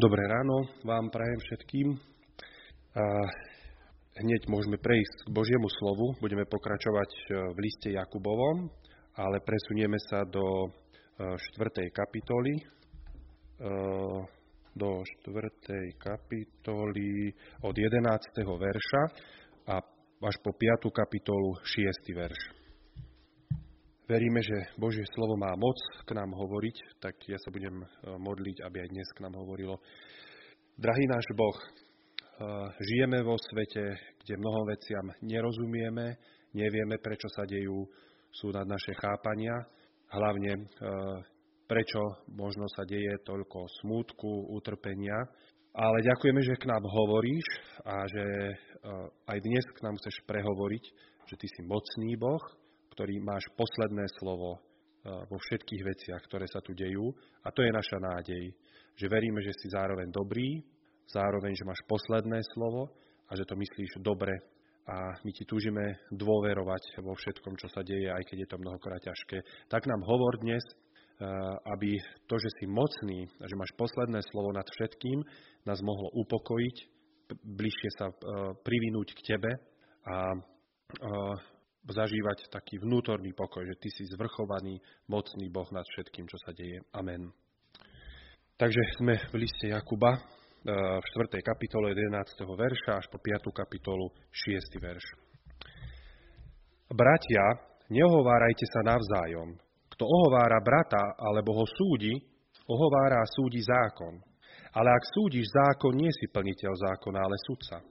Dobré ráno vám prajem všetkým. A hneď môžeme prejsť k Božiemu slovu. Budeme pokračovať e, v liste Jakubovom, ale presunieme sa do 4. E, kapitoly. E, do 4. kapitoly od 11. verša a až po 5. kapitolu 6. verš. Veríme, že Božie slovo má moc k nám hovoriť, tak ja sa budem e, modliť, aby aj dnes k nám hovorilo. Drahý náš Boh, e, žijeme vo svete, kde mnohom veciam nerozumieme, nevieme, prečo sa dejú, sú nad naše chápania, hlavne e, prečo možno sa deje toľko smútku, utrpenia. Ale ďakujeme, že k nám hovoríš a že aj dnes k nám chceš prehovoriť, že Ty si mocný Boh, ktorý máš posledné slovo eh, vo všetkých veciach, ktoré sa tu dejú. A to je naša nádej, že veríme, že si zároveň dobrý, zároveň, že máš posledné slovo a že to myslíš dobre. A my ti túžime dôverovať vo všetkom, čo sa deje, aj keď je to mnohokrát ťažké. Tak nám hovor dnes, eh, aby to, že si mocný a že máš posledné slovo nad všetkým, nás mohlo upokojiť, bližšie sa eh, privinúť k tebe a zažívať taký vnútorný pokoj, že Ty si zvrchovaný, mocný Boh nad všetkým, čo sa deje. Amen. Takže sme v liste Jakuba, e, v 4. kapitole 11. verša až po 5. kapitolu 6. verš. Bratia, neohovárajte sa navzájom. Kto ohovára brata alebo ho súdi, ohovára a súdi zákon. Ale ak súdiš zákon, nie si plniteľ zákona, ale sudca.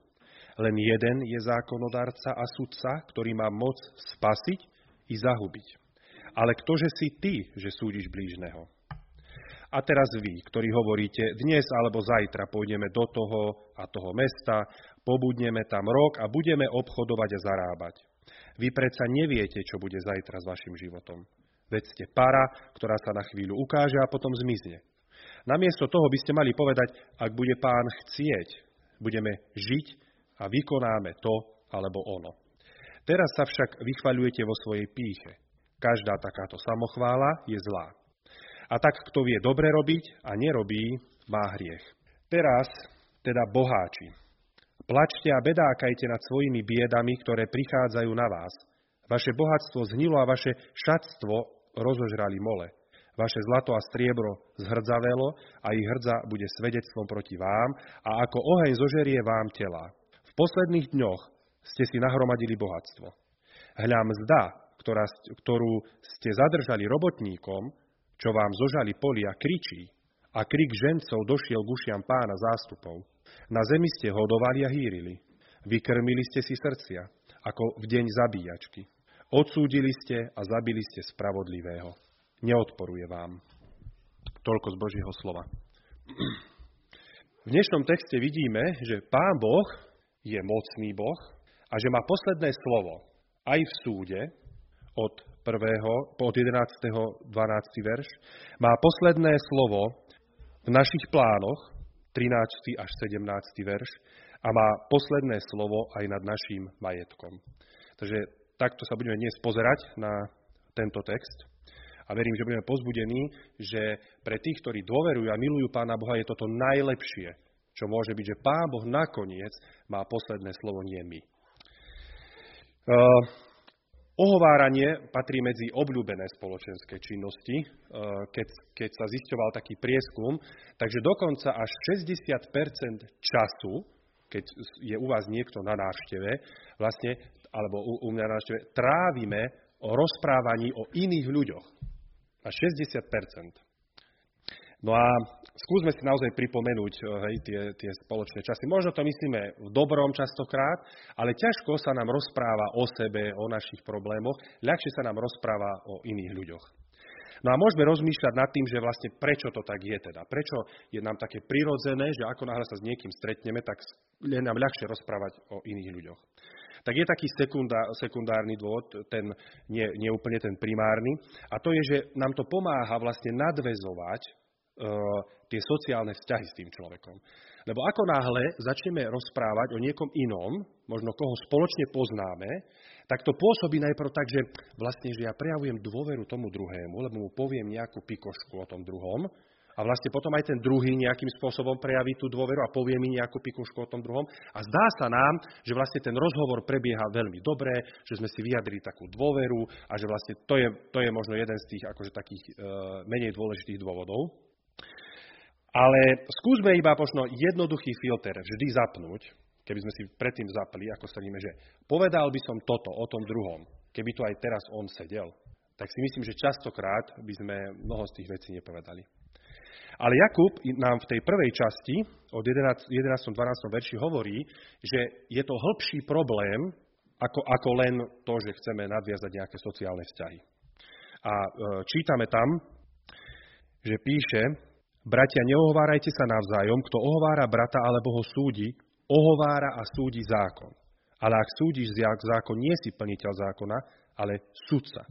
Len jeden je zákonodarca a sudca, ktorý má moc spasiť i zahubiť. Ale ktože si ty, že súdiš blížneho? A teraz vy, ktorí hovoríte, dnes alebo zajtra pôjdeme do toho a toho mesta, pobudneme tam rok a budeme obchodovať a zarábať. Vy predsa neviete, čo bude zajtra s vašim životom. Veď ste para, ktorá sa na chvíľu ukáže a potom zmizne. Namiesto toho by ste mali povedať, ak bude pán chcieť, budeme žiť a vykonáme to alebo ono. Teraz sa však vychvaľujete vo svojej píche. Každá takáto samochvála je zlá. A tak, kto vie dobre robiť a nerobí, má hriech. Teraz, teda boháči, plačte a bedákajte nad svojimi biedami, ktoré prichádzajú na vás. Vaše bohatstvo zhnilo a vaše šatstvo rozožrali mole. Vaše zlato a striebro zhrdzavelo a ich hrdza bude svedectvom proti vám a ako oheň zožerie vám tela posledných dňoch ste si nahromadili bohatstvo. Hľa mzda, ktorá, ktorú ste zadržali robotníkom, čo vám zožali polia, kričí a krik žencov došiel k ušiam pána zástupov. Na zemi ste hodovali a hýrili. Vykrmili ste si srdcia, ako v deň zabíjačky. Odsúdili ste a zabili ste spravodlivého. Neodporuje vám. Toľko z Božieho slova. V dnešnom texte vidíme, že Pán Boh je mocný Boh a že má posledné slovo aj v súde od 1. od 11. 12. verš, má posledné slovo v našich plánoch 13. až 17. verš a má posledné slovo aj nad našim majetkom. Takže takto sa budeme dnes pozerať na tento text a verím, že budeme pozbudení, že pre tých, ktorí dôverujú a milujú Pána Boha, je toto najlepšie, čo môže byť, že Pán Boh nakoniec má posledné slovo, nie my. Uh, ohováranie patrí medzi obľúbené spoločenské činnosti, uh, keď, keď sa zisťoval taký prieskum, takže dokonca až 60% času, keď je u vás niekto na návšteve, vlastne, alebo u, u mňa na návšteve, trávime o rozprávaní o iných ľuďoch. A 60 No a skúsme si naozaj pripomenúť eh, hej, tie, tie spoločné časy. Možno to myslíme v dobrom častokrát, ale ťažko sa nám rozpráva o sebe, o našich problémoch, ľahšie sa nám rozpráva o iných ľuďoch. No a môžeme rozmýšľať nad tým, že vlastne prečo to tak je teda. Prečo je nám také prirodzené, že ako náhle sa s niekým stretneme, tak je nám ľahšie rozprávať o iných ľuďoch. Tak je taký sekundá, sekundárny dôvod, ten, nie, nie úplne ten primárny, a to je, že nám to pomáha vlastne nadvezovať tie sociálne vzťahy s tým človekom. Lebo ako náhle začneme rozprávať o niekom inom, možno koho spoločne poznáme, tak to pôsobí najprv tak, že vlastne, že ja prejavujem dôveru tomu druhému, lebo mu poviem nejakú pikošku o tom druhom, a vlastne potom aj ten druhý nejakým spôsobom prejaví tú dôveru a povie mi nejakú pikušku o tom druhom. A zdá sa nám, že vlastne ten rozhovor prebieha veľmi dobre, že sme si vyjadrili takú dôveru a že vlastne to je, to je možno jeden z tých akože takých e, menej dôležitých dôvodov. Ale skúsme iba možno jednoduchý filter vždy zapnúť, keby sme si predtým zapli, ako sa víme, že povedal by som toto o tom druhom, keby tu aj teraz on sedel, tak si myslím, že častokrát by sme mnoho z tých vecí nepovedali. Ale Jakub nám v tej prvej časti od 11. 12. verši hovorí, že je to hĺbší problém, ako, ako len to, že chceme nadviazať nejaké sociálne vzťahy. A e, čítame tam, že píše, bratia, neohovárajte sa navzájom, kto ohovára brata alebo ho súdi, ohovára a súdi zákon. Ale ak súdiš zákon, nie si plniteľ zákona, ale sudca.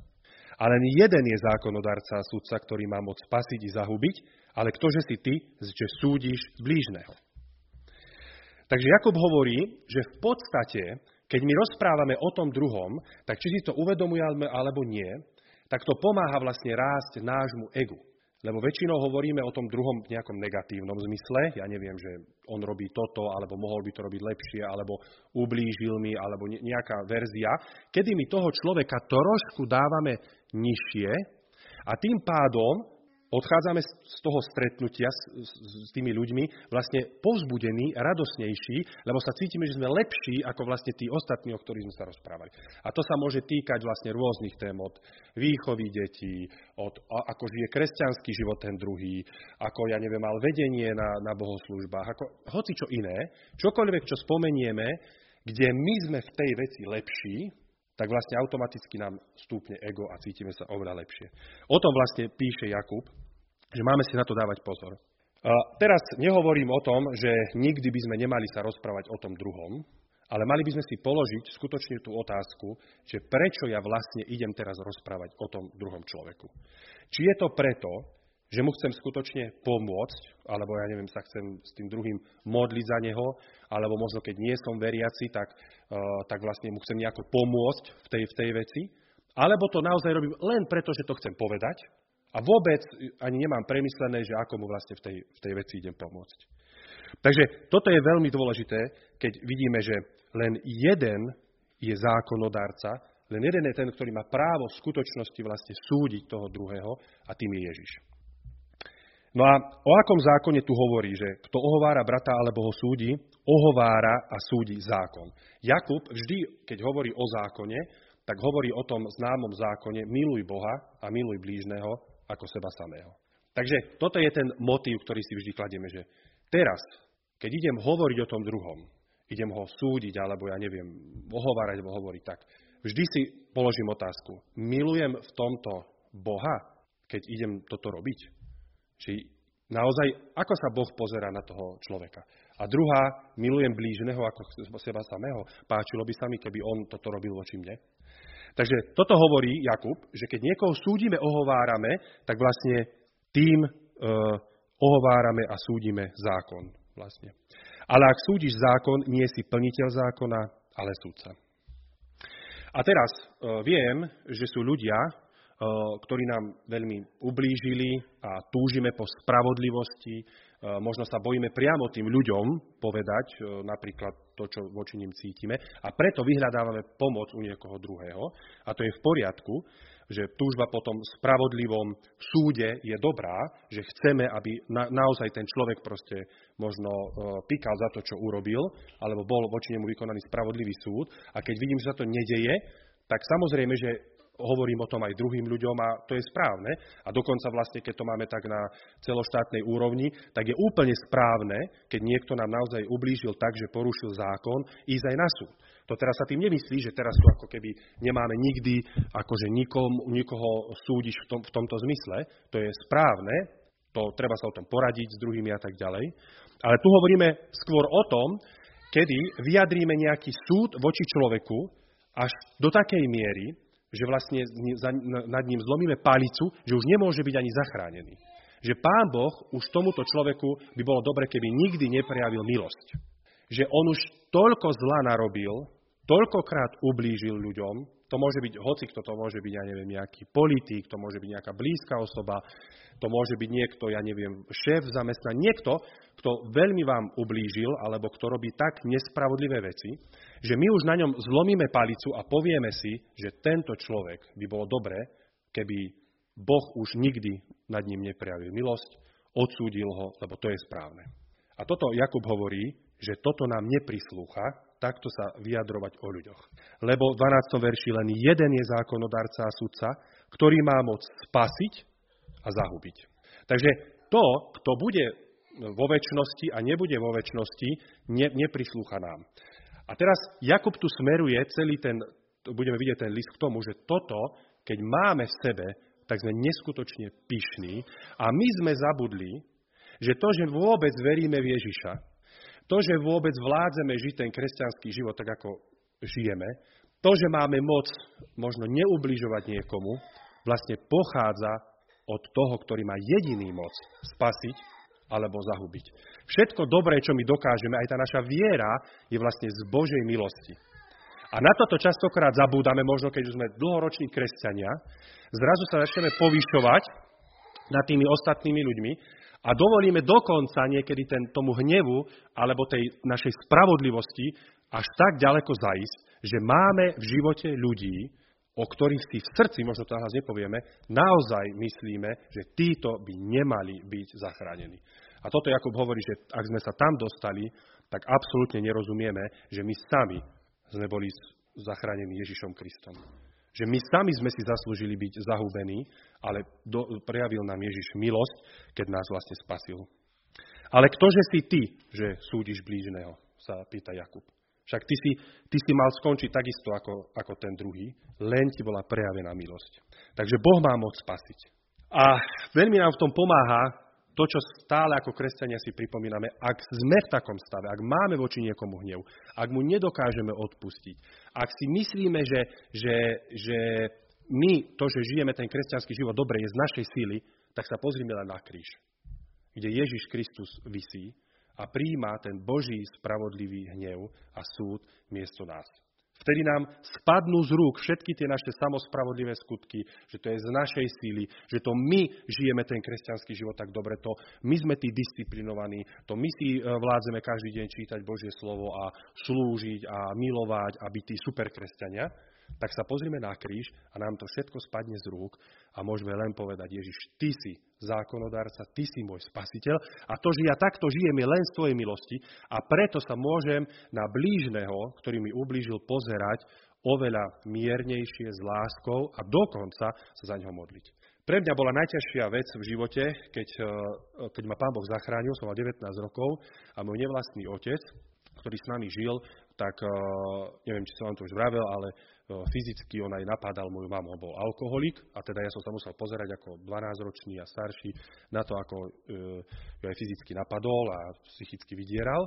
A len jeden je zákonodarca a sudca, ktorý má moc spasiť i zahubiť, ale ktože si ty, že súdiš blížneho. Takže Jakub hovorí, že v podstate, keď my rozprávame o tom druhom, tak či si to uvedomujeme alebo nie, tak to pomáha vlastne rásť nášmu egu. Lebo väčšinou hovoríme o tom druhom nejakom negatívnom zmysle. Ja neviem, že on robí toto, alebo mohol by to robiť lepšie, alebo ublížil mi, alebo nejaká verzia. Kedy my toho človeka trošku dávame nižšie a tým pádom odchádzame z toho stretnutia s, s, s tými ľuďmi vlastne povzbudení, radosnejší, lebo sa cítime, že sme lepší ako vlastne tí ostatní, o ktorých sme sa rozprávali. A to sa môže týkať vlastne rôznych tém, od výchovy detí, od ako žije kresťanský život ten druhý, ako, ja neviem, mal vedenie na, na bohoslužbách, ako hoci čo iné, čokoľvek, čo spomenieme, kde my sme v tej veci lepší, tak vlastne automaticky nám stúpne ego a cítime sa oveľa lepšie. O tom vlastne píše Jakub, že máme si na to dávať pozor. A teraz nehovorím o tom, že nikdy by sme nemali sa rozprávať o tom druhom, ale mali by sme si položiť skutočne tú otázku, že prečo ja vlastne idem teraz rozprávať o tom druhom človeku. Či je to preto, že mu chcem skutočne pomôcť, alebo ja neviem, sa chcem s tým druhým modliť za neho, alebo možno keď nie som veriaci, tak, uh, tak vlastne mu chcem nejako pomôcť v tej, v tej veci, alebo to naozaj robím len preto, že to chcem povedať a vôbec ani nemám premyslené, že ako mu vlastne v tej, v tej veci idem pomôcť. Takže toto je veľmi dôležité, keď vidíme, že len jeden je zákonodárca, len jeden je ten, ktorý má právo v skutočnosti vlastne súdiť toho druhého a tým je Ježiš. No a o akom zákone tu hovorí, že kto ohovára brata alebo ho súdi, ohovára a súdi zákon. Jakub vždy, keď hovorí o zákone, tak hovorí o tom známom zákone miluj Boha a miluj blížneho ako seba samého. Takže toto je ten motív, ktorý si vždy kladieme, že teraz, keď idem hovoriť o tom druhom, idem ho súdiť, alebo ja neviem, ohovárať, alebo hovoriť tak, vždy si položím otázku, milujem v tomto Boha, keď idem toto robiť? Či naozaj, ako sa Boh pozera na toho človeka. A druhá, milujem blížneho ako seba samého. Páčilo by sa mi, keby on toto robil voči mne. Takže toto hovorí Jakub, že keď niekoho súdime, ohovárame, tak vlastne tým e, ohovárame a súdime zákon. Vlastne. Ale ak súdiš zákon, nie si plniteľ zákona, ale súdca. A teraz e, viem, že sú ľudia, ktorí nám veľmi ublížili a túžime po spravodlivosti. Eh, možno sa bojíme priamo tým ľuďom povedať eh, napríklad to, čo voči nim cítime a preto vyhľadávame pomoc u niekoho druhého a to je v poriadku, že túžba po tom spravodlivom súde je dobrá, že chceme, aby na, naozaj ten človek proste možno e, pýkal za to, čo urobil, alebo bol voči nemu vykonaný spravodlivý súd. A keď vidím, že sa to nedeje, tak samozrejme, že hovorím o tom aj druhým ľuďom a to je správne. A dokonca vlastne, keď to máme tak na celoštátnej úrovni, tak je úplne správne, keď niekto nám naozaj ublížil tak, že porušil zákon, ísť aj na súd. To teraz sa tým nemyslí, že teraz tu ako keby nemáme nikdy akože nikom, nikoho súdiš v, tom, v tomto zmysle. To je správne, to treba sa o tom poradiť s druhými a tak ďalej. Ale tu hovoríme skôr o tom, kedy vyjadríme nejaký súd voči človeku až do takej miery, že vlastne nad ním zlomíme palicu, že už nemôže byť ani zachránený. Že Pán Boh už tomuto človeku by bolo dobre, keby nikdy neprejavil milosť. Že on už toľko zla narobil, toľkokrát ublížil ľuďom, To môže byť, hoci kto to môže byť, ja neviem, nejaký politik, to môže byť nejaká blízka osoba, to môže byť niekto, ja neviem, šéf zamestnan, niekto, kto veľmi vám ublížil, alebo kto robí tak nespravodlivé veci, že my už na ňom zlomíme palicu a povieme si, že tento človek by bolo dobré, keby Boh už nikdy nad ním neprejavil milosť, odsúdil ho, lebo to je správne. A toto Jakub hovorí, že toto nám neprislúcha, takto sa vyjadrovať o ľuďoch. Lebo v 12. verši len jeden je zákonodárca a sudca, ktorý má moc spasiť a zahubiť. Takže to, kto bude vo väčšnosti a nebude vo väčšnosti, ne, neprislúcha nám. A teraz Jakub tu smeruje celý ten, budeme vidieť ten list k tomu, že toto, keď máme v sebe, tak sme neskutočne pyšní a my sme zabudli, že to, že vôbec veríme v Ježiša, to, že vôbec vládzeme žiť ten kresťanský život tak, ako žijeme, to, že máme moc možno neubližovať niekomu, vlastne pochádza od toho, ktorý má jediný moc spasiť alebo zahubiť. Všetko dobré, čo my dokážeme, aj tá naša viera, je vlastne z Božej milosti. A na toto častokrát zabúdame, možno keď už sme dlhoroční kresťania, zrazu sa začneme povyšovať nad tými ostatnými ľuďmi a dovolíme dokonca niekedy ten, tomu hnevu alebo tej našej spravodlivosti až tak ďaleko zajsť, že máme v živote ľudí, o ktorých si v srdci, možno to nás nepovieme, naozaj myslíme, že títo by nemali byť zachránení. A toto Jakub hovorí, že ak sme sa tam dostali, tak absolútne nerozumieme, že my sami sme boli zachránení Ježišom Kristom. Že my sami sme si zaslúžili byť zahubení, ale do, prejavil nám Ježiš milosť, keď nás vlastne spasil. Ale ktože si ty, že súdiš blížneho, sa pýta Jakub. Však ty si, ty si mal skončiť takisto ako, ako ten druhý, len ti bola prejavená milosť. Takže Boh má moc spasiť. A veľmi nám v tom pomáha to, čo stále ako kresťania si pripomíname, ak sme v takom stave, ak máme voči niekomu hnev, ak mu nedokážeme odpustiť, ak si myslíme, že, že, že my, to, že žijeme ten kresťanský život dobre, je z našej síly, tak sa pozrime len na kríž, kde Ježiš Kristus visí a príjma ten Boží spravodlivý hnev a súd miesto nás. Vtedy nám spadnú z rúk všetky tie naše samospravodlivé skutky, že to je z našej síly, že to my žijeme ten kresťanský život tak dobre, to my sme tí disciplinovaní, to my si e, vládzeme každý deň čítať Božie slovo a slúžiť a milovať a byť tí superkresťania tak sa pozrime na kríž a nám to všetko spadne z rúk a môžeme len povedať, Ježiš, ty si zákonodárca, ty si môj spasiteľ a to, že ja takto žijem, je len z tvojej milosti a preto sa môžem na blížneho, ktorý mi ublížil, pozerať oveľa miernejšie s láskou a dokonca sa za neho modliť. Pre mňa bola najťažšia vec v živote, keď, eh, keď ma pán Boh zachránil, som mal 19 rokov a môj nevlastný otec, ktorý s nami žil, tak eh, neviem, či som vám to už vravel, ale fyzicky on aj napádal moju mamu, bol alkoholik a teda ja som sa musel pozerať ako 12-ročný a starší na to, ako e, ju aj fyzicky napadol a psychicky vydieral.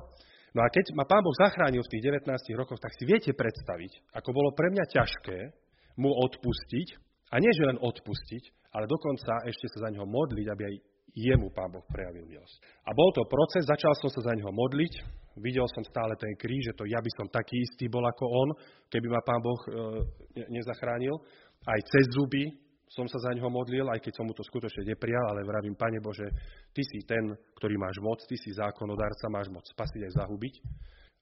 No a keď ma pán Boh zachránil v tých 19 rokoch, tak si viete predstaviť, ako bolo pre mňa ťažké mu odpustiť, a nie že len odpustiť, ale dokonca ešte sa za neho modliť, aby aj jemu pán Boh prejavil milosť. A bol to proces, začal som sa za neho modliť, videl som stále ten kríž, že to ja by som taký istý bol ako on, keby ma pán Boh e, nezachránil. Aj cez zuby som sa za neho modlil, aj keď som mu to skutočne neprijal, ale vravím, Pane Bože, Ty si ten, ktorý máš moc, Ty si zákonodárca, máš moc spasiť aj zahubiť.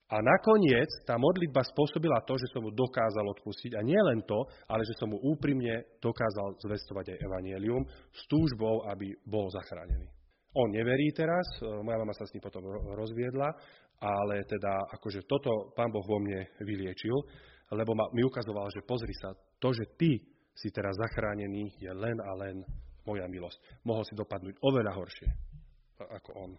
A nakoniec tá modlitba spôsobila to, že som mu dokázal odpustiť. A nie len to, ale že som mu úprimne dokázal zvestovať aj evanielium s túžbou, aby bol zachránený. On neverí teraz, e, moja mama sa s ním potom rozviedla, ale teda akože toto pán Boh vo mne vyliečil, lebo ma, mi ukazoval, že pozri sa, to, že ty si teraz zachránený, je len a len moja milosť. Mohol si dopadnúť oveľa horšie ako on.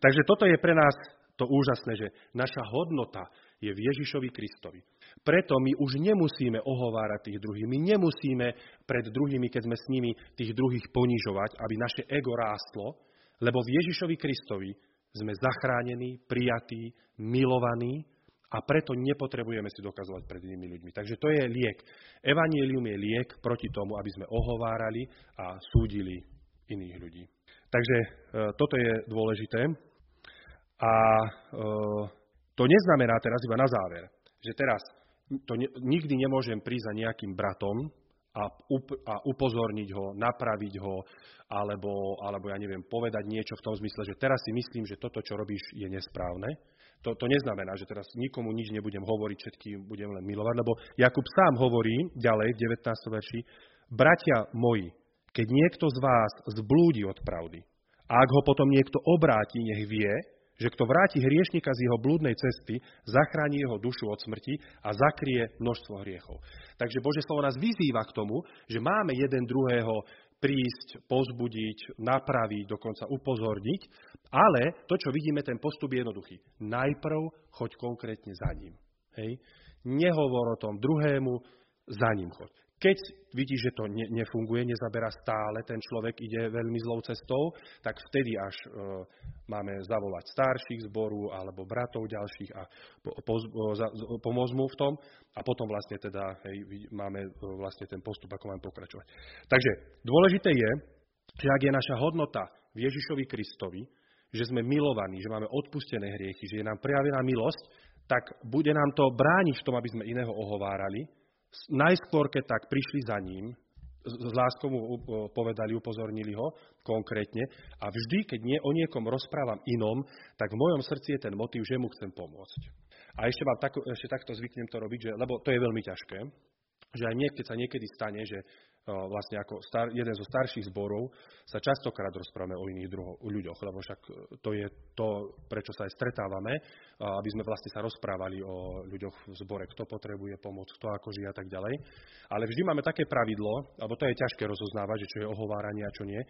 Takže toto je pre nás to úžasné, že naša hodnota je v Ježišovi Kristovi. Preto my už nemusíme ohovárať tých druhých. My nemusíme pred druhými, keď sme s nimi, tých druhých ponižovať, aby naše ego rástlo, lebo v Ježišovi Kristovi sme zachránení, prijatí, milovaní a preto nepotrebujeme si dokazovať pred inými ľuďmi. Takže to je liek. Evangelium je liek proti tomu, aby sme ohovárali a súdili iných ľudí. Takže e, toto je dôležité. A e, to neznamená teraz iba na záver, že teraz to ne, nikdy nemôžem prísť za nejakým bratom a, up, a upozorniť ho, napraviť ho, alebo, alebo ja neviem, povedať niečo v tom zmysle, že teraz si myslím, že toto, čo robíš, je nesprávne. To, to neznamená, že teraz nikomu nič nebudem hovoriť, všetkým budem len milovať, lebo Jakub sám hovorí ďalej v 19. verši, bratia moji, keď niekto z vás zblúdi od pravdy, a ak ho potom niekto obráti, nech vie, že kto vráti hriešnika z jeho blúdnej cesty, zachráni jeho dušu od smrti a zakrie množstvo hriechov. Takže Bože slovo nás vyzýva k tomu, že máme jeden druhého prísť, pozbudiť, napraviť, dokonca upozorniť, ale to, čo vidíme, ten postup je jednoduchý. Najprv choď konkrétne za ním. Hej? Nehovor o tom druhému, za ním choď. Keď vidíš, že to ne, nefunguje, nezaberá stále, ten človek ide veľmi zlou cestou, tak vtedy až e, máme zavolať starších zboru alebo bratov ďalších a po, po, za, pomôcť mu v tom a potom vlastne teda hej, máme e, vlastne ten postup, ako máme pokračovať. Takže dôležité je, že ak je naša hodnota v Ježišovi Kristovi, že sme milovaní, že máme odpustené hriechy, že je nám prejavená milosť, tak bude nám to brániť v tom, aby sme iného ohovárali, najskôr, keď tak prišli za ním, s láskou mu povedali, upozornili ho konkrétne a vždy, keď nie, o niekom rozprávam inom, tak v mojom srdci je ten motív, že mu chcem pomôcť. A ešte, vám tak, ešte takto zvyknem to robiť, že, lebo to je veľmi ťažké, že aj niekedy sa niekedy stane, že vlastne ako star, jeden zo starších zborov sa častokrát rozprávame o iných druho, o ľuďoch, lebo však to je to, prečo sa aj stretávame, aby sme vlastne sa rozprávali o ľuďoch v zbore, kto potrebuje pomoc, kto ako žije a tak ďalej. Ale vždy máme také pravidlo, alebo to je ťažké rozoznávať, že čo je ohováranie a čo nie,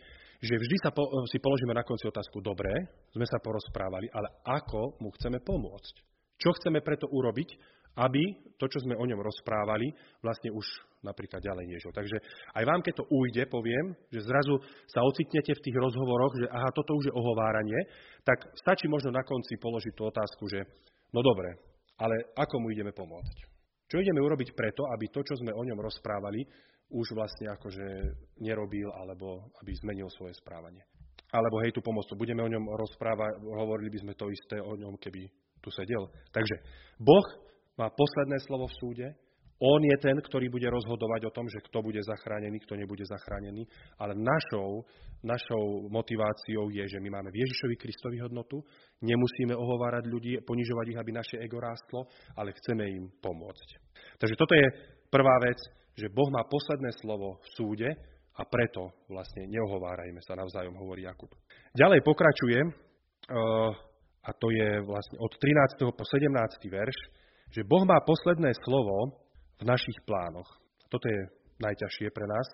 že vždy sa po, si položíme na konci otázku, dobre, sme sa porozprávali, ale ako mu chceme pomôcť? Čo chceme preto urobiť, aby to, čo sme o ňom rozprávali, vlastne už napríklad ďalej nešlo. Takže aj vám, keď to ujde, poviem, že zrazu sa ocitnete v tých rozhovoroch, že aha, toto už je ohováranie, tak stačí možno na konci položiť tú otázku, že no dobre, ale ako mu ideme pomôcť? Čo ideme urobiť preto, aby to, čo sme o ňom rozprávali, už vlastne akože nerobil, alebo aby zmenil svoje správanie. Alebo hej, tú pomoc, budeme o ňom rozprávať, hovorili by sme to isté o ňom, keby tu sedel. Takže Boh má posledné slovo v súde. On je ten, ktorý bude rozhodovať o tom, že kto bude zachránený, kto nebude zachránený. Ale našou, našou motiváciou je, že my máme v Ježišovi Kristovi hodnotu, nemusíme ohovárať ľudí, ponižovať ich, aby naše ego rástlo, ale chceme im pomôcť. Takže toto je prvá vec, že Boh má posledné slovo v súde a preto vlastne neohovárajme sa navzájom, hovorí Jakub. Ďalej pokračuje, eh, a to je vlastne od 13. po 17. verš, že Boh má posledné slovo v našich plánoch. Toto je najťažšie pre nás.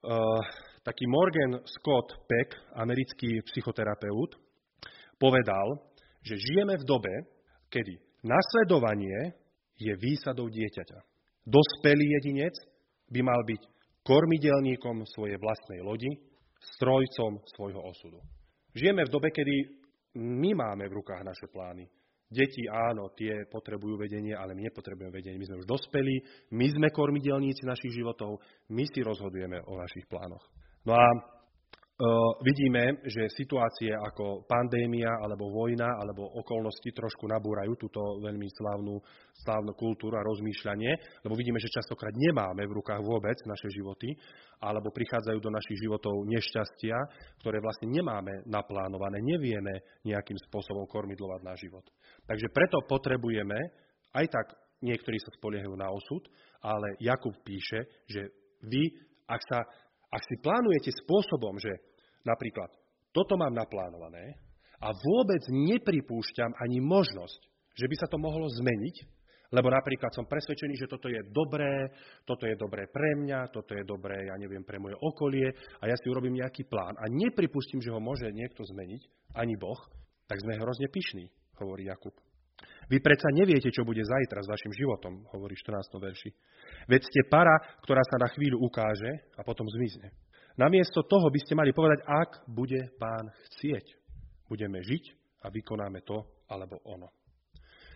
Uh, taký Morgan Scott Peck, americký psychoterapeut, povedal, že žijeme v dobe, kedy nasledovanie je výsadou dieťaťa. Dospelý jedinec by mal byť kormidelníkom svojej vlastnej lodi, strojcom svojho osudu. Žijeme v dobe, kedy my máme v rukách naše plány. Deti, áno, tie potrebujú vedenie, ale my nepotrebujeme vedenie. My sme už dospelí, my sme kormidelníci našich životov, my si rozhodujeme o našich plánoch. No a vidíme, že situácie ako pandémia alebo vojna alebo okolnosti trošku nabúrajú túto veľmi slávnu, slávnu kultúru a rozmýšľanie, lebo vidíme, že častokrát nemáme v rukách vôbec naše životy, alebo prichádzajú do našich životov nešťastia, ktoré vlastne nemáme naplánované, nevieme nejakým spôsobom kormidlovať náš život. Takže preto potrebujeme, aj tak niektorí sa spoliehajú na osud, ale Jakub píše, že vy, ak, sa, ak si plánujete spôsobom, že Napríklad, toto mám naplánované a vôbec nepripúšťam ani možnosť, že by sa to mohlo zmeniť, lebo napríklad som presvedčený, že toto je dobré, toto je dobré pre mňa, toto je dobré, ja neviem, pre moje okolie a ja si urobím nejaký plán a nepripustím, že ho môže niekto zmeniť, ani Boh, tak sme hrozne pyšní, hovorí Jakub. Vy predsa neviete, čo bude zajtra s vašim životom, hovorí 14. verši. Veď ste para, ktorá sa na chvíľu ukáže a potom zmizne. Namiesto toho by ste mali povedať, ak bude pán chcieť. Budeme žiť a vykonáme to alebo ono.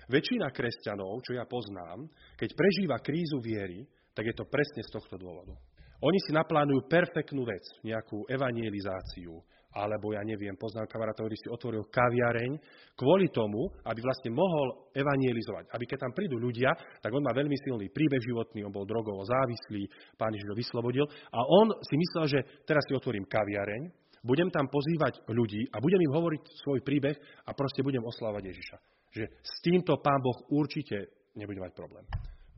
Väčšina kresťanov, čo ja poznám, keď prežíva krízu viery, tak je to presne z tohto dôvodu. Oni si naplánujú perfektnú vec, nejakú evangelizáciu, alebo ja neviem, poznám kamaráta, ktorý si otvoril kaviareň kvôli tomu, aby vlastne mohol evangelizovať. Aby keď tam prídu ľudia, tak on má veľmi silný príbeh životný, on bol drogovo závislý, pán Ježiš ho vyslobodil a on si myslel, že teraz si otvorím kaviareň, budem tam pozývať ľudí a budem im hovoriť svoj príbeh a proste budem oslávať Ježiša. Že s týmto pán Boh určite nebude mať problém.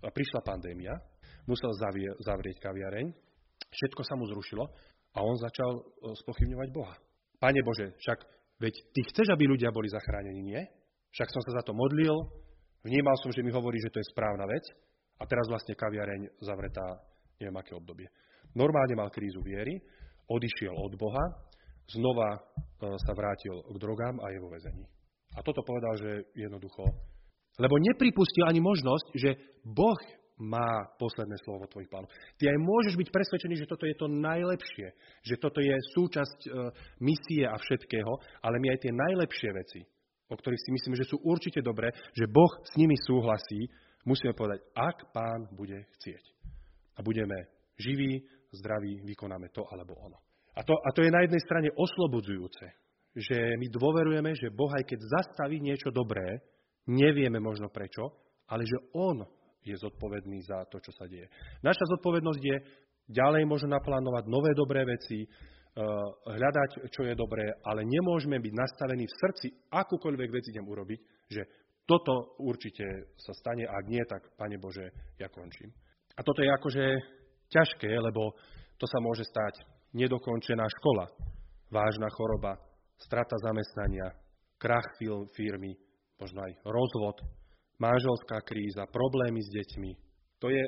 A prišla pandémia, musel zavrieť kaviareň, všetko sa mu zrušilo a on začal e, spochybňovať Boha. Pane Bože, však veď Ty chceš, aby ľudia boli zachránení, nie? Však som sa za to modlil, vnímal som, že mi hovorí, že to je správna vec a teraz vlastne kaviareň zavretá neviem aké obdobie. Normálne mal krízu viery, odišiel od Boha, znova e, sa vrátil k drogám a je vo vezení. A toto povedal, že jednoducho... Lebo nepripustil ani možnosť, že Boh má posledné slovo tvojich plánov. Ty aj môžeš byť presvedčený, že toto je to najlepšie, že toto je súčasť e, misie a všetkého, ale my aj tie najlepšie veci, o ktorých si myslíme, že sú určite dobré, že Boh s nimi súhlasí, musíme povedať, ak pán bude chcieť. A budeme živí, zdraví, vykonáme to alebo ono. A to, a to je na jednej strane oslobodzujúce, že my dôverujeme, že Boh aj keď zastaví niečo dobré, nevieme možno prečo, ale že On je zodpovedný za to, čo sa deje. Naša zodpovednosť je ďalej možno naplánovať nové dobré veci, eh, hľadať, čo je dobré, ale nemôžeme byť nastavení v srdci, akúkoľvek vec idem urobiť, že toto určite sa stane, ak nie, tak, Pane Bože, ja končím. A toto je akože ťažké, lebo to sa môže stať nedokončená škola, vážna choroba, strata zamestnania, krach firmy, možno aj rozvod, manželská kríza, problémy s deťmi. To je,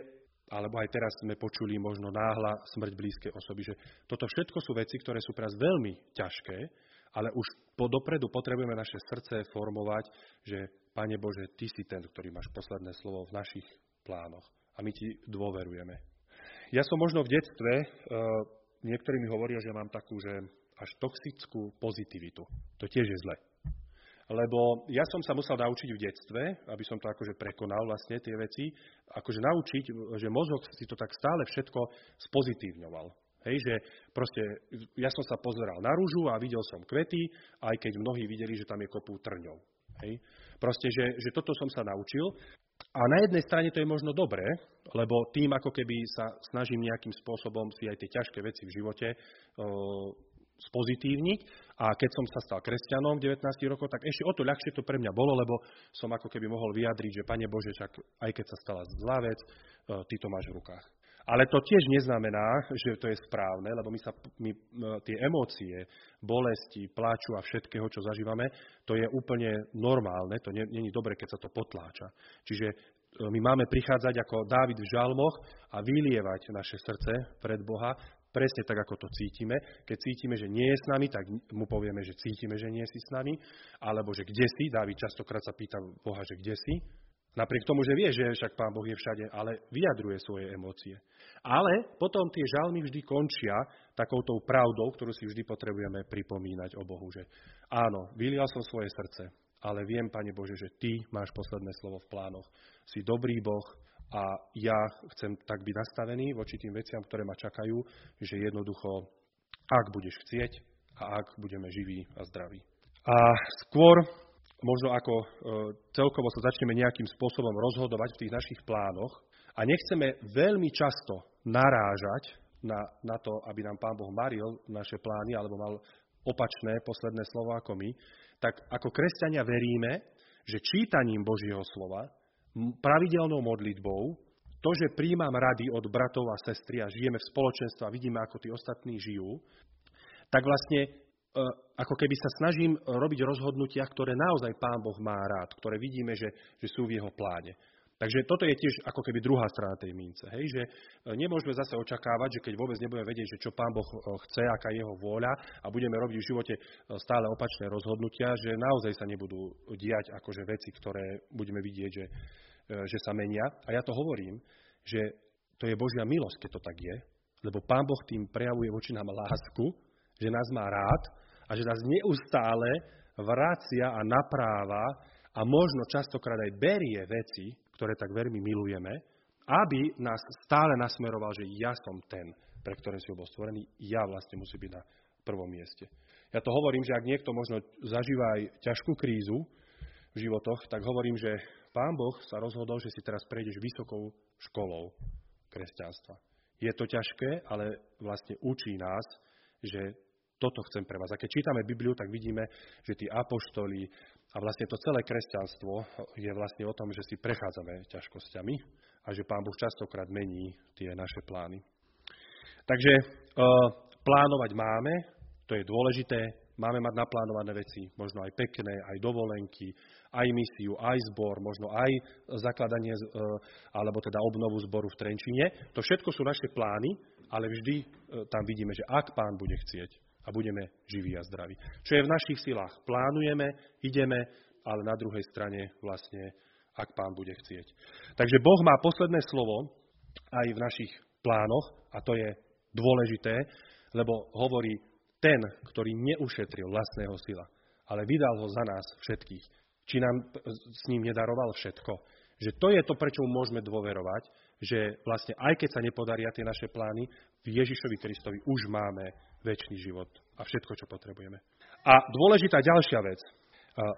alebo aj teraz sme počuli možno náhla smrť blízkej osoby, že toto všetko sú veci, ktoré sú pre nás veľmi ťažké, ale už po dopredu potrebujeme naše srdce formovať, že Pane Bože, Ty si ten, ktorý máš posledné slovo v našich plánoch a my Ti dôverujeme. Ja som možno v detstve, uh, niektorí mi hovoria, že mám takú, že až toxickú pozitivitu. To tiež je zle lebo ja som sa musel naučiť v detstve, aby som to akože prekonal vlastne tie veci, akože naučiť, že mozog si to tak stále všetko spozitívňoval. Hej, že proste ja som sa pozeral na rúžu a videl som kvety, aj keď mnohí videli, že tam je kopu trňov. Hej. Proste, že, že toto som sa naučil. A na jednej strane to je možno dobré, lebo tým ako keby sa snažím nejakým spôsobom si aj tie ťažké veci v živote spozitívniť. A keď som sa stal kresťanom v 19 rokoch, tak ešte o to ľahšie to pre mňa bolo, lebo som ako keby mohol vyjadriť, že Pane Bože, čak, aj keď sa stala zlá vec, e, Ty to máš v rukách. Ale to tiež neznamená, že to je správne, lebo my sa, my, tie emócie, bolesti, pláču a všetkého, čo zažívame, to je úplne normálne, to není dobre, keď sa to potláča. Čiže e, my máme prichádzať ako Dávid v žalmoch a vylievať naše srdce pred Boha, presne tak, ako to cítime. Keď cítime, že nie je s nami, tak mu povieme, že cítime, že nie si s nami, alebo že kde si. Dávid častokrát sa pýta Boha, že kde si. Napriek tomu, že vie, že však Pán Boh je všade, ale vyjadruje svoje emócie. Ale potom tie žalmy vždy končia takoutou pravdou, ktorú si vždy potrebujeme pripomínať o Bohu, že áno, vylial som svoje srdce, ale viem, Pane Bože, že Ty máš posledné slovo v plánoch. Si dobrý Boh, a ja chcem tak byť nastavený voči tým veciam, ktoré ma čakajú, že jednoducho, ak budeš chcieť a ak budeme živí a zdraví. A skôr, možno ako e, celkovo sa začneme nejakým spôsobom rozhodovať v tých našich plánoch a nechceme veľmi často narážať na, na to, aby nám Pán Boh maril naše plány alebo mal opačné posledné slovo ako my, tak ako kresťania veríme, že čítaním Božieho slova pravidelnou modlitbou, to, že príjmam rady od bratov a sestry a žijeme v spoločenstve a vidíme, ako tí ostatní žijú, tak vlastne e, ako keby sa snažím robiť rozhodnutia, ktoré naozaj Pán Boh má rád, ktoré vidíme, že, že sú v jeho pláne. Takže toto je tiež ako keby druhá strana tej mince. Hej? Že e, nemôžeme zase očakávať, že keď vôbec nebudeme vedieť, že čo Pán Boh e, chce, aká je jeho vôľa a budeme robiť v živote stále opačné rozhodnutia, že naozaj sa nebudú diať akože veci, ktoré budeme vidieť, že, E, že sa menia. A ja to hovorím, že to je Božia milosť, keď to tak je, lebo Pán Boh tým prejavuje voči nám lásku, že nás má rád a že nás neustále vracia a napráva a možno častokrát aj berie veci, ktoré tak veľmi milujeme, aby nás stále nasmeroval, že ja som ten, pre ktoré si bol stvorený, ja vlastne musím byť na prvom mieste. Ja to hovorím, že ak niekto možno zažíva aj ťažkú krízu v životoch, tak hovorím, že Pán Boh sa rozhodol, že si teraz prejdeš vysokou školou kresťanstva. Je to ťažké, ale vlastne učí nás, že toto chcem pre vás. A keď čítame Bibliu, tak vidíme, že tí apoštoli a vlastne to celé kresťanstvo je vlastne o tom, že si prechádzame ťažkosťami a že Pán Boh častokrát mení tie naše plány. Takže e, plánovať máme, to je dôležité, Máme mať naplánované veci, možno aj pekné, aj dovolenky, aj misiu, aj zbor, možno aj zakladanie e, alebo teda obnovu zboru v Trenčine. To všetko sú naše plány, ale vždy e, tam vidíme, že ak pán bude chcieť a budeme živí a zdraví. Čo je v našich silách. Plánujeme, ideme, ale na druhej strane vlastne, ak pán bude chcieť. Takže Boh má posledné slovo aj v našich plánoch a to je dôležité, lebo hovorí, ten, ktorý neušetril vlastného sila, ale vydal ho za nás všetkých, či nám s ním nedaroval všetko. Že to je to, prečo mu môžeme dôverovať, že vlastne aj keď sa nepodaria tie naše plány, v Ježišovi Kristovi už máme väčší život a všetko, čo potrebujeme. A dôležitá ďalšia vec.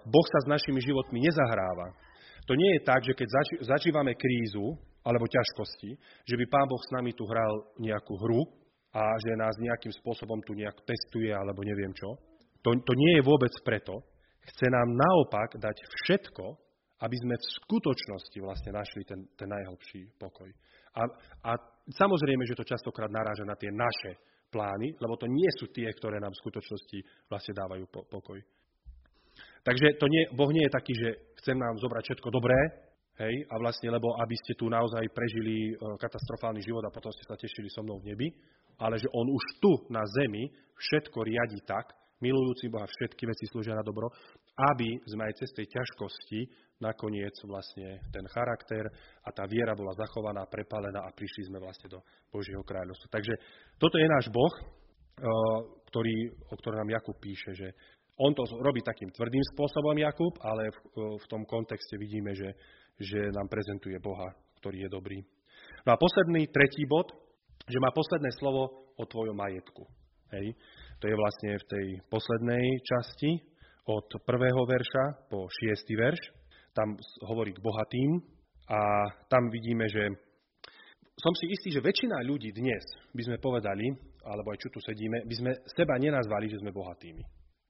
Boh sa s našimi životmi nezahráva. To nie je tak, že keď zažívame krízu alebo ťažkosti, že by Pán Boh s nami tu hral nejakú hru, a že nás nejakým spôsobom tu nejak testuje alebo neviem čo. To, to nie je vôbec preto. Chce nám naopak dať všetko, aby sme v skutočnosti vlastne našli ten, ten najhlbší pokoj. A, a samozrejme, že to častokrát naráža na tie naše plány, lebo to nie sú tie, ktoré nám v skutočnosti vlastne dávajú po, pokoj. Takže to nie, Boh nie je taký, že chcem nám zobrať všetko dobré, hej, a vlastne, lebo aby ste tu naozaj prežili e, katastrofálny život a potom ste sa tešili so mnou v nebi, ale že on už tu na zemi všetko riadi tak, milujúci Boha všetky veci slúžia na dobro, aby sme aj cez tej ťažkosti nakoniec vlastne ten charakter a tá viera bola zachovaná, prepalená a prišli sme vlastne do Božieho kráľovstva. Takže toto je náš Boh, eh, ktorý, o ktorom nám Jakub píše, že on to robí takým tvrdým spôsobom, Jakub, ale v, v tom kontexte vidíme, že, že nám prezentuje Boha, ktorý je dobrý. No a posledný, tretí bod, že má posledné slovo o tvojom majetku. Hej. To je vlastne v tej poslednej časti od prvého verša po šiestý verš. Tam hovorí k bohatým a tam vidíme, že som si istý, že väčšina ľudí dnes by sme povedali, alebo aj čo tu sedíme, by sme seba nenazvali, že sme bohatými.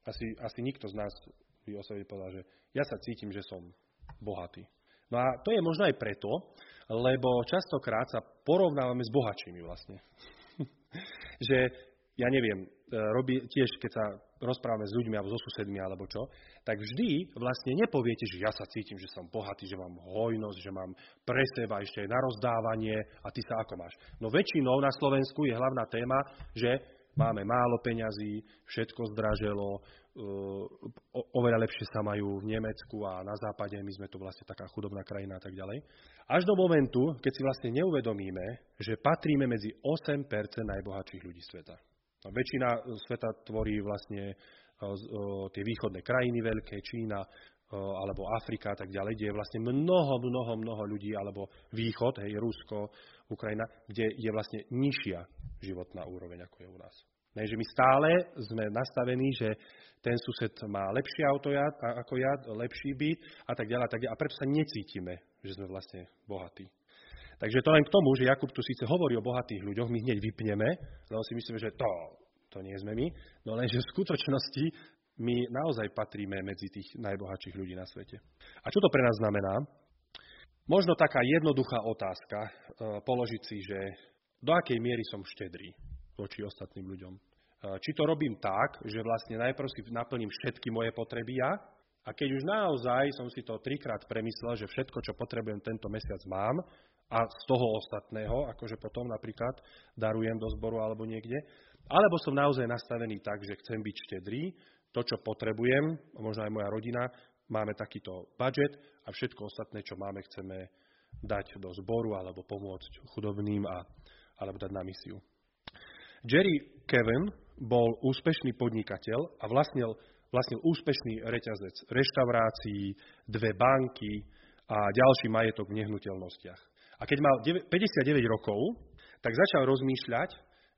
Asi, asi nikto z nás by o sebe povedal, že ja sa cítim, že som bohatý. No a to je možno aj preto, lebo častokrát sa porovnávame s bohačími vlastne. že ja neviem, robí, tiež keď sa rozprávame s ľuďmi alebo so susedmi alebo čo, tak vždy vlastne nepoviete, že ja sa cítim, že som bohatý, že mám hojnosť, že mám pre seba ešte na rozdávanie a ty sa ako máš. No väčšinou na Slovensku je hlavná téma, že máme málo peňazí, všetko zdraželo, oveľa lepšie sa majú v Nemecku a na západe, my sme tu vlastne taká chudobná krajina a tak ďalej. Až do momentu, keď si vlastne neuvedomíme, že patríme medzi 8% najbohatších ľudí sveta. Väčšina sveta tvorí vlastne tie východné krajiny veľké, Čína, alebo Afrika a tak ďalej, kde je vlastne mnoho, mnoho, mnoho ľudí, alebo východ, hej, Rusko, Ukrajina, kde je vlastne nižšia životná úroveň, ako je u nás. Ne, že my stále sme nastavení, že ten sused má lepšie auto ako ja, lepší byt a tak ďalej a tak ďalej. A preto sa necítime, že sme vlastne bohatí. Takže to len k tomu, že Jakub tu síce hovorí o bohatých ľuďoch, my hneď vypneme, lebo si myslíme, že to, to nie sme my, no lenže v skutočnosti my naozaj patríme medzi tých najbohatších ľudí na svete. A čo to pre nás znamená? Možno taká jednoduchá otázka e, položiť si, že do akej miery som štedrý voči ostatným ľuďom. Či to robím tak, že vlastne najprv si naplním všetky moje potreby ja, a keď už naozaj som si to trikrát premyslel, že všetko, čo potrebujem tento mesiac mám, a z toho ostatného, akože potom napríklad darujem do zboru alebo niekde, alebo som naozaj nastavený tak, že chcem byť štedrý, to, čo potrebujem, možno aj moja rodina, máme takýto budget a všetko ostatné, čo máme, chceme dať do zboru alebo pomôcť chudobným a, alebo dať na misiu. Jerry Kevin bol úspešný podnikateľ a vlastnil, vlastnil úspešný reťazec reštaurácií, dve banky a ďalší majetok v nehnuteľnostiach. A keď mal 59 rokov, tak začal rozmýšľať,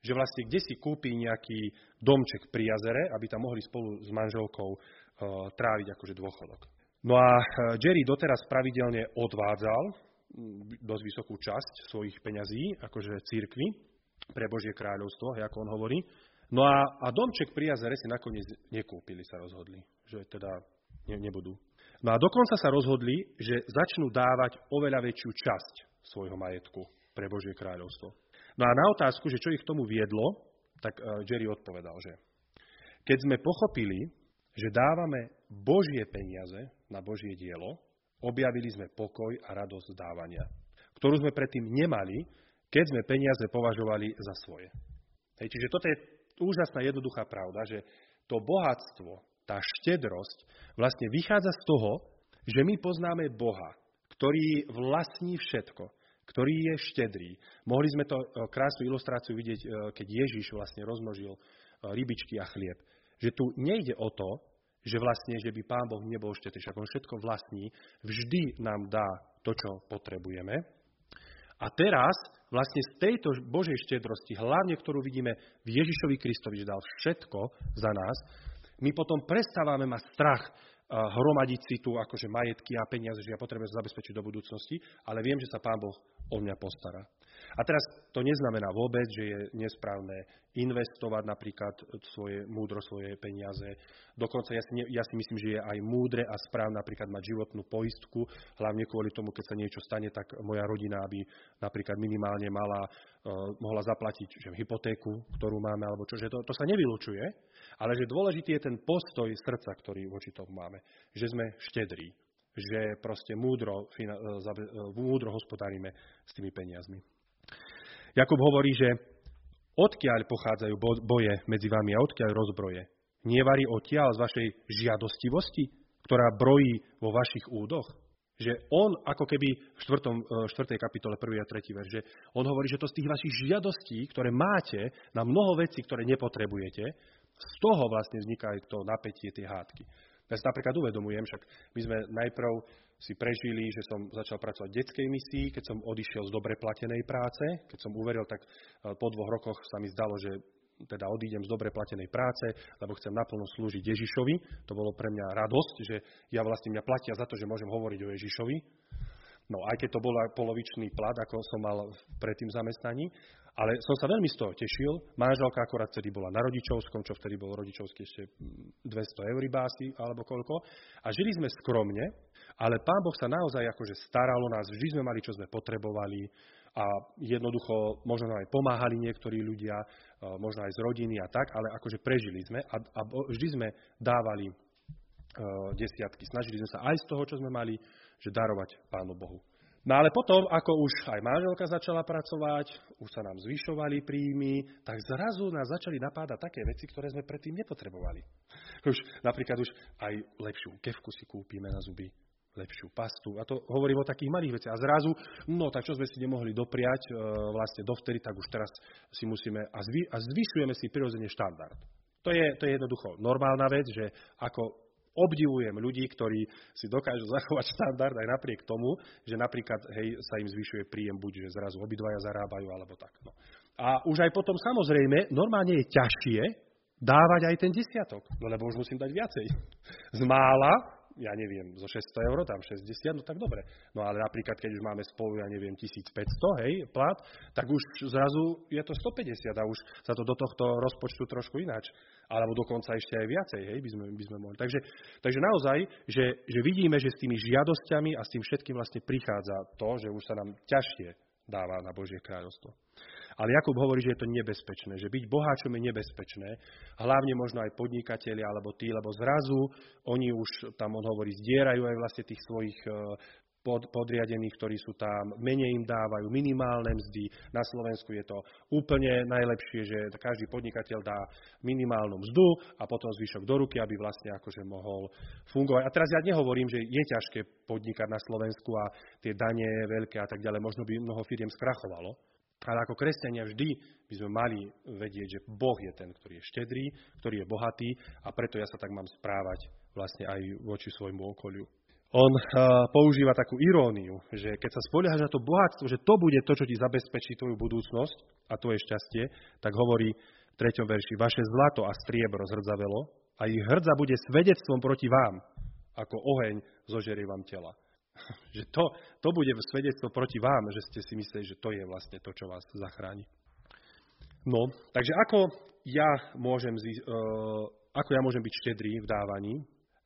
že vlastne kde si kúpi nejaký domček pri jazere, aby tam mohli spolu s manželkou uh, tráviť akože dôchodok. No a uh, Jerry doteraz pravidelne odvádzal dosť vysokú časť svojich peňazí, akože církvy, pre Božie kráľovstvo, ako on hovorí. No a, a domček pri jazere si nakoniec nekúpili, sa rozhodli, že teda ne, nebudú. No a dokonca sa rozhodli, že začnú dávať oveľa väčšiu časť svojho majetku pre Božie kráľovstvo. No a na otázku, že čo ich tomu viedlo, tak eh, Jerry odpovedal, že keď sme pochopili, že dávame Božie peniaze na Božie dielo, objavili sme pokoj a radosť dávania, ktorú sme predtým nemali, keď sme peniaze považovali za svoje. Hej, čiže toto je úžasná jednoduchá pravda, že to bohatstvo, tá štedrosť vlastne vychádza z toho, že my poznáme Boha, ktorý vlastní všetko, ktorý je štedrý. Mohli sme to e, krásnu ilustráciu vidieť, e, keď Ježiš vlastne rozmnožil e, rybičky a chlieb. Že tu nejde o to, že vlastne, že by Pán Boh nebol štedrý, však on všetko vlastní, vždy nám dá to, čo potrebujeme. A teraz vlastne z tejto Božej štedrosti, hlavne ktorú vidíme v Ježišovi Kristovi, že dal všetko za nás, my potom prestávame mať strach hromadiť si tu akože majetky a peniaze, že ja potrebujem zabezpečiť do budúcnosti, ale viem, že sa Pán Boh o mňa postará. A teraz to neznamená vôbec, že je nesprávne investovať napríklad svoje múdro, svoje peniaze. Dokonca ja si, ja si myslím, že je aj múdre a správne napríklad mať životnú poistku, hlavne kvôli tomu, keď sa niečo stane, tak moja rodina, aby napríklad minimálne mala, uh, mohla zaplatiť že hypotéku, ktorú máme, alebo čo, že to, to sa nevylučuje, ale že dôležitý je ten postoj srdca, ktorý voči tomu máme, že sme štedrí, že proste múdro, e, e, múdro hospodárime s tými peniazmi. Jakub hovorí, že odkiaľ pochádzajú boje medzi vami a odkiaľ rozbroje? Nievarí odtiaľ z vašej žiadostivosti, ktorá brojí vo vašich údoch? Že on, ako keby v 4. 4. kapitole 1. a 3. verš, že on hovorí, že to z tých vašich žiadostí, ktoré máte na mnoho vecí, ktoré nepotrebujete, z toho vlastne vzniká aj to napätie, tie hádky. Ja si napríklad uvedomujem, však my sme najprv si prežili, že som začal pracovať v detskej misii, keď som odišiel z dobre platenej práce. Keď som uveril, tak e, po dvoch rokoch sa mi zdalo, že teda odídem z dobre platenej práce, lebo chcem naplno slúžiť Ježišovi. To bolo pre mňa radosť, že ja vlastne mňa platia za to, že môžem hovoriť o Ježišovi. No aj keď to bol polovičný plat, ako som mal pred tým zamestnaní, ale som sa veľmi z toho tešil. Manželka akorát vtedy bola na rodičovskom, čo vtedy bolo rodičovský ešte 200 eur básy alebo koľko. A žili sme skromne, ale Pán Boh sa naozaj akože staral o nás. Vždy sme mali, čo sme potrebovali a jednoducho možno aj pomáhali niektorí ľudia, e, možno aj z rodiny a tak, ale akože prežili sme a, a vždy sme dávali uh, desiatky. Snažili sme sa aj z toho, čo sme mali, že darovať Pánu Bohu. No ale potom, ako už aj manželka začala pracovať, už sa nám zvyšovali príjmy, tak zrazu nás začali napádať také veci, ktoré sme predtým nepotrebovali. Už, napríklad už aj lepšiu kevku si kúpime na zuby, lepšiu pastu. A to hovorím o takých malých veciach. A zrazu, no tak čo sme si nemohli dopriať e, vlastne dovtedy, tak už teraz si musíme a, zvy, a zvyšujeme si prirodzene štandard. To je, to je jednoducho normálna vec, že ako obdivujem ľudí, ktorí si dokážu zachovať štandard aj napriek tomu, že napríklad hej, sa im zvyšuje príjem, buď že zrazu obidvaja zarábajú, alebo tak. No. A už aj potom samozrejme, normálne je ťažšie dávať aj ten desiatok, no lebo už musím dať viacej. Z mála ja neviem, zo 600 eur, tam 60, no tak dobre. No ale napríklad, keď už máme spolu, ja neviem, 1500, hej, plat, tak už zrazu je to 150 a už sa to do tohto rozpočtu trošku ináč. Alebo dokonca ešte aj viacej, hej, by sme, by sme mohli. Takže, takže naozaj, že, že vidíme, že s tými žiadosťami a s tým všetkým vlastne prichádza to, že už sa nám ťažšie dáva na Božie kráľovstvo. Ale Jakub hovorí, že je to nebezpečné, že byť boháčom je nebezpečné, hlavne možno aj podnikatelia alebo tí, lebo zrazu oni už, tam on hovorí, zdierajú aj vlastne tých svojich e, pod, podriadených, ktorí sú tam, menej im dávajú minimálne mzdy. Na Slovensku je to úplne najlepšie, že každý podnikateľ dá minimálnu mzdu a potom zvyšok do ruky, aby vlastne akože mohol fungovať. A teraz ja nehovorím, že je ťažké podnikať na Slovensku a tie dane veľké a tak ďalej, možno by mnoho firiem skrachovalo. Ale ako kresťania vždy by sme mali vedieť, že Boh je ten, ktorý je štedrý, ktorý je bohatý a preto ja sa tak mám správať vlastne aj voči svojmu okoliu. On uh, používa takú iróniu, že keď sa spoliehaš na to bohatstvo, že to bude to, čo ti zabezpečí tvoju budúcnosť a tvoje šťastie, tak hovorí v treťom verši, vaše zlato a striebro zhrdzavelo a ich hrdza bude svedectvom proti vám, ako oheň zožerie vám tela. že to, to bude svedectvo proti vám, že ste si mysleli, že to je vlastne to, čo vás zachráni. No, takže ako ja môžem, uh, ako ja môžem byť štedrý v dávaní,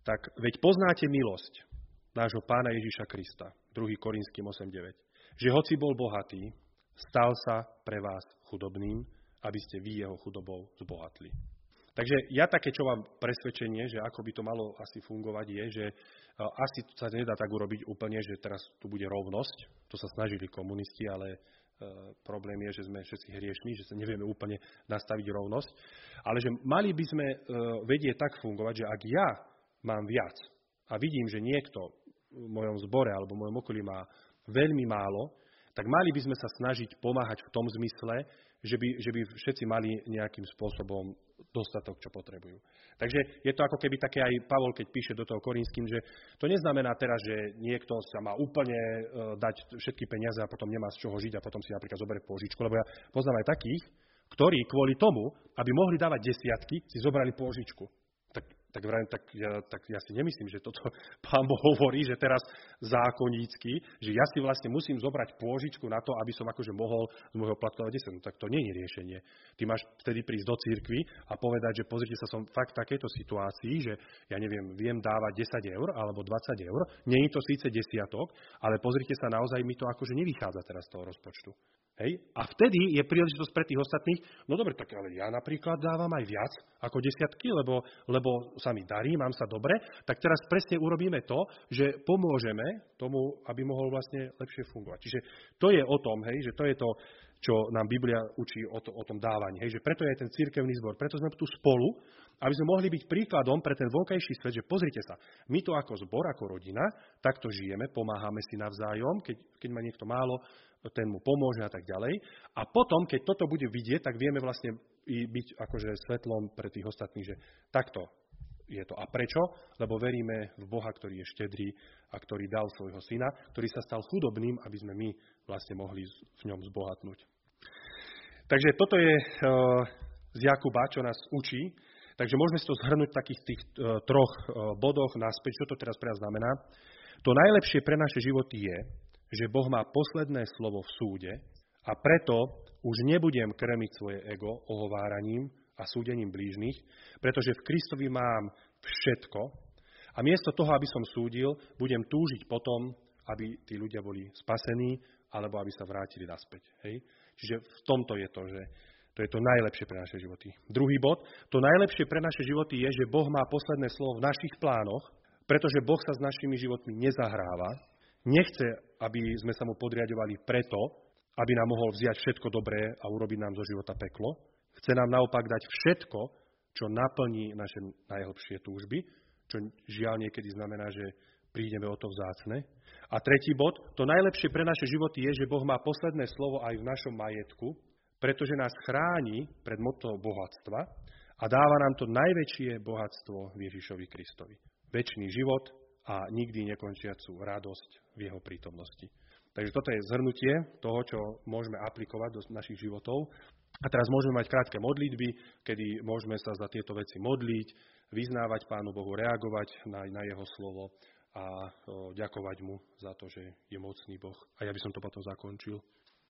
tak veď poznáte milosť, nášho pána Ježiša Krista. 2. Korinským 8.9. Že hoci bol bohatý, stal sa pre vás chudobným, aby ste vy jeho chudobou zbohatli. Takže ja také, čo mám presvedčenie, že ako by to malo asi fungovať, je, že e, asi sa nedá tak urobiť úplne, že teraz tu bude rovnosť. To sa snažili komunisti, ale e, problém je, že sme všetci hriešní, že sa nevieme úplne nastaviť rovnosť. Ale že mali by sme e, vedieť tak fungovať, že ak ja mám viac a vidím, že niekto mojom zbore alebo v mojom okolí má veľmi málo, tak mali by sme sa snažiť pomáhať v tom zmysle, že by, že by všetci mali nejakým spôsobom dostatok, čo potrebujú. Takže je to ako keby také aj Pavol, keď píše do toho Korinským, že to neznamená teraz, že niekto sa má úplne e, dať všetky peniaze a potom nemá z čoho žiť a potom si napríklad zoberie pôžičku, lebo ja poznám aj takých, ktorí kvôli tomu, aby mohli dávať desiatky, si zobrali pôžičku tak, vrajím, tak, ja, tak ja si nemyslím, že toto pán Boh hovorí, že teraz zákonnícky, že ja si vlastne musím zobrať pôžičku na to, aby som akože mohol z môjho platu dávať 10. No tak to nie je riešenie. Ty máš vtedy prísť do církvy a povedať, že pozrite sa, som fakt v takejto situácii, že ja neviem, viem dávať 10 eur alebo 20 eur. Nie je to síce desiatok, ale pozrite sa, naozaj mi to akože nevychádza teraz z toho rozpočtu. Hej? A vtedy je príležitosť pre tých ostatných, no dobre, tak ale ja napríklad dávam aj viac ako desiatky, lebo, lebo sa mi darí, mám sa dobre, tak teraz presne urobíme to, že pomôžeme tomu, aby mohol vlastne lepšie fungovať. Čiže to je o tom, hej, že to je to, čo nám Biblia učí o, to, o tom dávaní. Hej, že preto je ten cirkevný zbor, preto sme tu spolu, aby sme mohli byť príkladom pre ten vonkajší svet, že pozrite sa, my to ako zbor, ako rodina, takto žijeme, pomáhame si navzájom, keď, keď má niekto málo, ten mu pomôže a tak ďalej. A potom, keď toto bude vidieť, tak vieme vlastne byť akože svetlom pre tých ostatných, že takto je to. A prečo? Lebo veríme v Boha, ktorý je štedrý a ktorý dal svojho syna, ktorý sa stal chudobným, aby sme my vlastne mohli v ňom zbohatnúť. Takže toto je uh, z Jakuba, čo nás učí. Takže môžeme si to zhrnúť v takých tých uh, troch uh, bodoch naspäť, čo to teraz pre nás znamená. To najlepšie pre naše životy je, že Boh má posledné slovo v súde a preto už nebudem krmiť svoje ego ohováraním a súdením blížnych, pretože v Kristovi mám všetko a miesto toho, aby som súdil, budem túžiť potom, aby tí ľudia boli spasení alebo aby sa vrátili naspäť. Hej? Čiže v tomto je to, že to je to najlepšie pre naše životy. Druhý bod, to najlepšie pre naše životy je, že Boh má posledné slovo v našich plánoch, pretože Boh sa s našimi životmi nezahráva, Nechce, aby sme sa mu podriadovali preto, aby nám mohol vziať všetko dobré a urobiť nám zo života peklo. Chce nám naopak dať všetko, čo naplní naše najhlbšie túžby, čo žiaľ niekedy znamená, že prídeme o to vzácne. A tretí bod, to najlepšie pre naše životy je, že Boh má posledné slovo aj v našom majetku, pretože nás chráni pred motou bohatstva a dáva nám to najväčšie bohatstvo v Ježišovi Kristovi. Večný život, a nikdy nekončiacu radosť v jeho prítomnosti. Takže toto je zhrnutie toho, čo môžeme aplikovať do našich životov. A teraz môžeme mať krátke modlitby, kedy môžeme sa za tieto veci modliť, vyznávať Pánu Bohu, reagovať na, na Jeho slovo a o, ďakovať Mu za to, že je mocný Boh. A ja by som to potom zakončil.